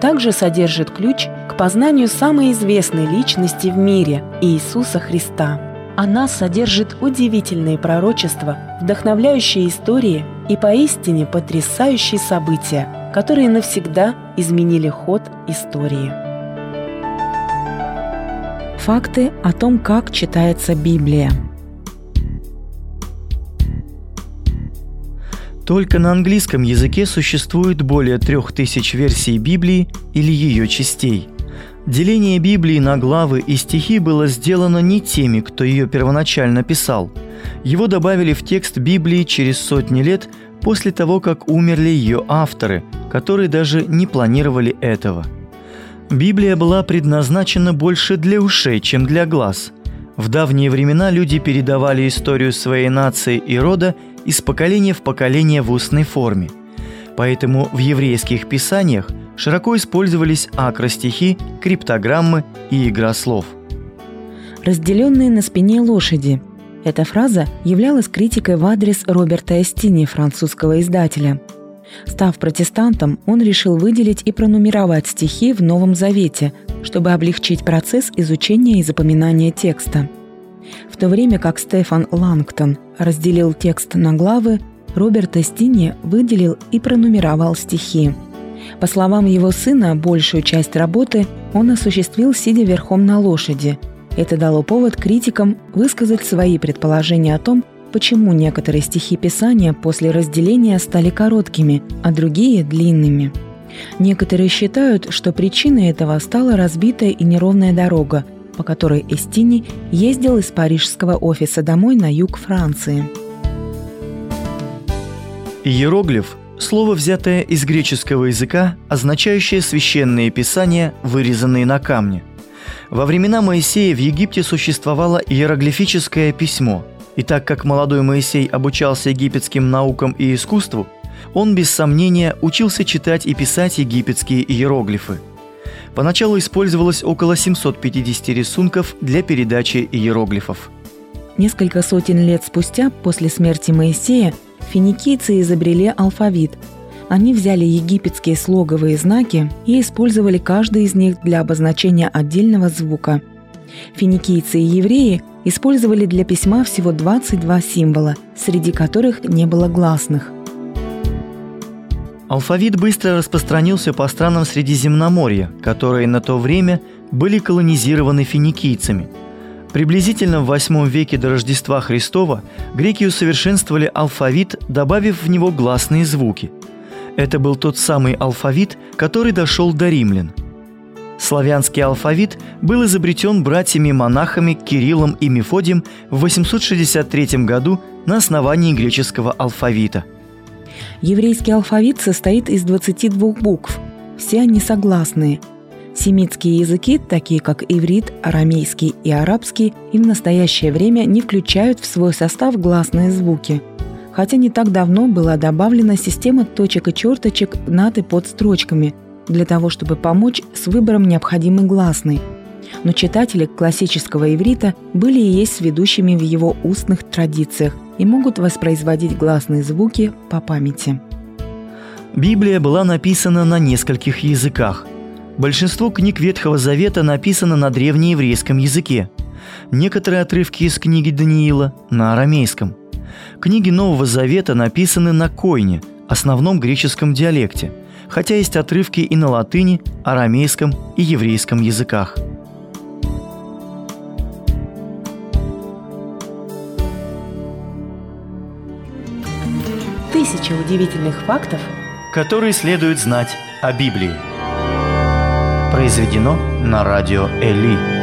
также содержит ключ к познанию самой известной личности в мире – Иисуса Христа. Она содержит удивительные пророчества, вдохновляющие истории и поистине потрясающие события, которые навсегда изменили ход истории. Факты о том, как читается Библия – Только на английском языке существует более трех тысяч версий Библии или ее частей. Деление Библии на главы и стихи было сделано не теми, кто ее первоначально писал. Его добавили в текст Библии через сотни лет после того, как умерли ее авторы, которые даже не планировали этого. Библия была предназначена больше для ушей, чем для глаз. В давние времена люди передавали историю своей нации и рода из поколения в поколение в устной форме. Поэтому в еврейских писаниях широко использовались акростихи, криптограммы и игра слов. «Разделенные на спине лошади» – эта фраза являлась критикой в адрес Роберта Эстини, французского издателя. Став протестантом, он решил выделить и пронумеровать стихи в Новом Завете, чтобы облегчить процесс изучения и запоминания текста – в то время как Стефан Лангтон разделил текст на главы, Роберт Эстини выделил и пронумеровал стихи. По словам его сына, большую часть работы он осуществил, сидя верхом на лошади. Это дало повод критикам высказать свои предположения о том, почему некоторые стихи Писания после разделения стали короткими, а другие – длинными. Некоторые считают, что причиной этого стала разбитая и неровная дорога – по которой Эстини ездил из парижского офиса домой на юг Франции. Иероглиф – слово, взятое из греческого языка, означающее священные писания, вырезанные на камне. Во времена Моисея в Египте существовало иероглифическое письмо, и так как молодой Моисей обучался египетским наукам и искусству, он без сомнения учился читать и писать египетские иероглифы – Поначалу использовалось около 750 рисунков для передачи иероглифов. Несколько сотен лет спустя, после смерти Моисея, финикийцы изобрели алфавит. Они взяли египетские слоговые знаки и использовали каждый из них для обозначения отдельного звука. Финикийцы и евреи использовали для письма всего 22 символа, среди которых не было гласных. Алфавит быстро распространился по странам Средиземноморья, которые на то время были колонизированы финикийцами. Приблизительно в VIII веке до Рождества Христова греки усовершенствовали алфавит, добавив в него гласные звуки. Это был тот самый алфавит, который дошел до римлян. Славянский алфавит был изобретен братьями-монахами Кириллом и Мефодием в 863 году на основании греческого алфавита – Еврейский алфавит состоит из 22 букв. Все они согласные. Семитские языки, такие как иврит, арамейский и арабский, и в настоящее время не включают в свой состав гласные звуки. Хотя не так давно была добавлена система точек и черточек над и под строчками для того, чтобы помочь с выбором необходимой гласной – но читатели классического иврита были и есть ведущими в его устных традициях и могут воспроизводить гласные звуки по памяти. Библия была написана на нескольких языках. Большинство книг Ветхого Завета написано на древнееврейском языке. Некоторые отрывки из книги Даниила – на арамейском. Книги Нового Завета написаны на койне, основном греческом диалекте, хотя есть отрывки и на латыни, арамейском и еврейском языках – Тысяча удивительных фактов, которые следует знать о Библии. Произведено на радио Эли.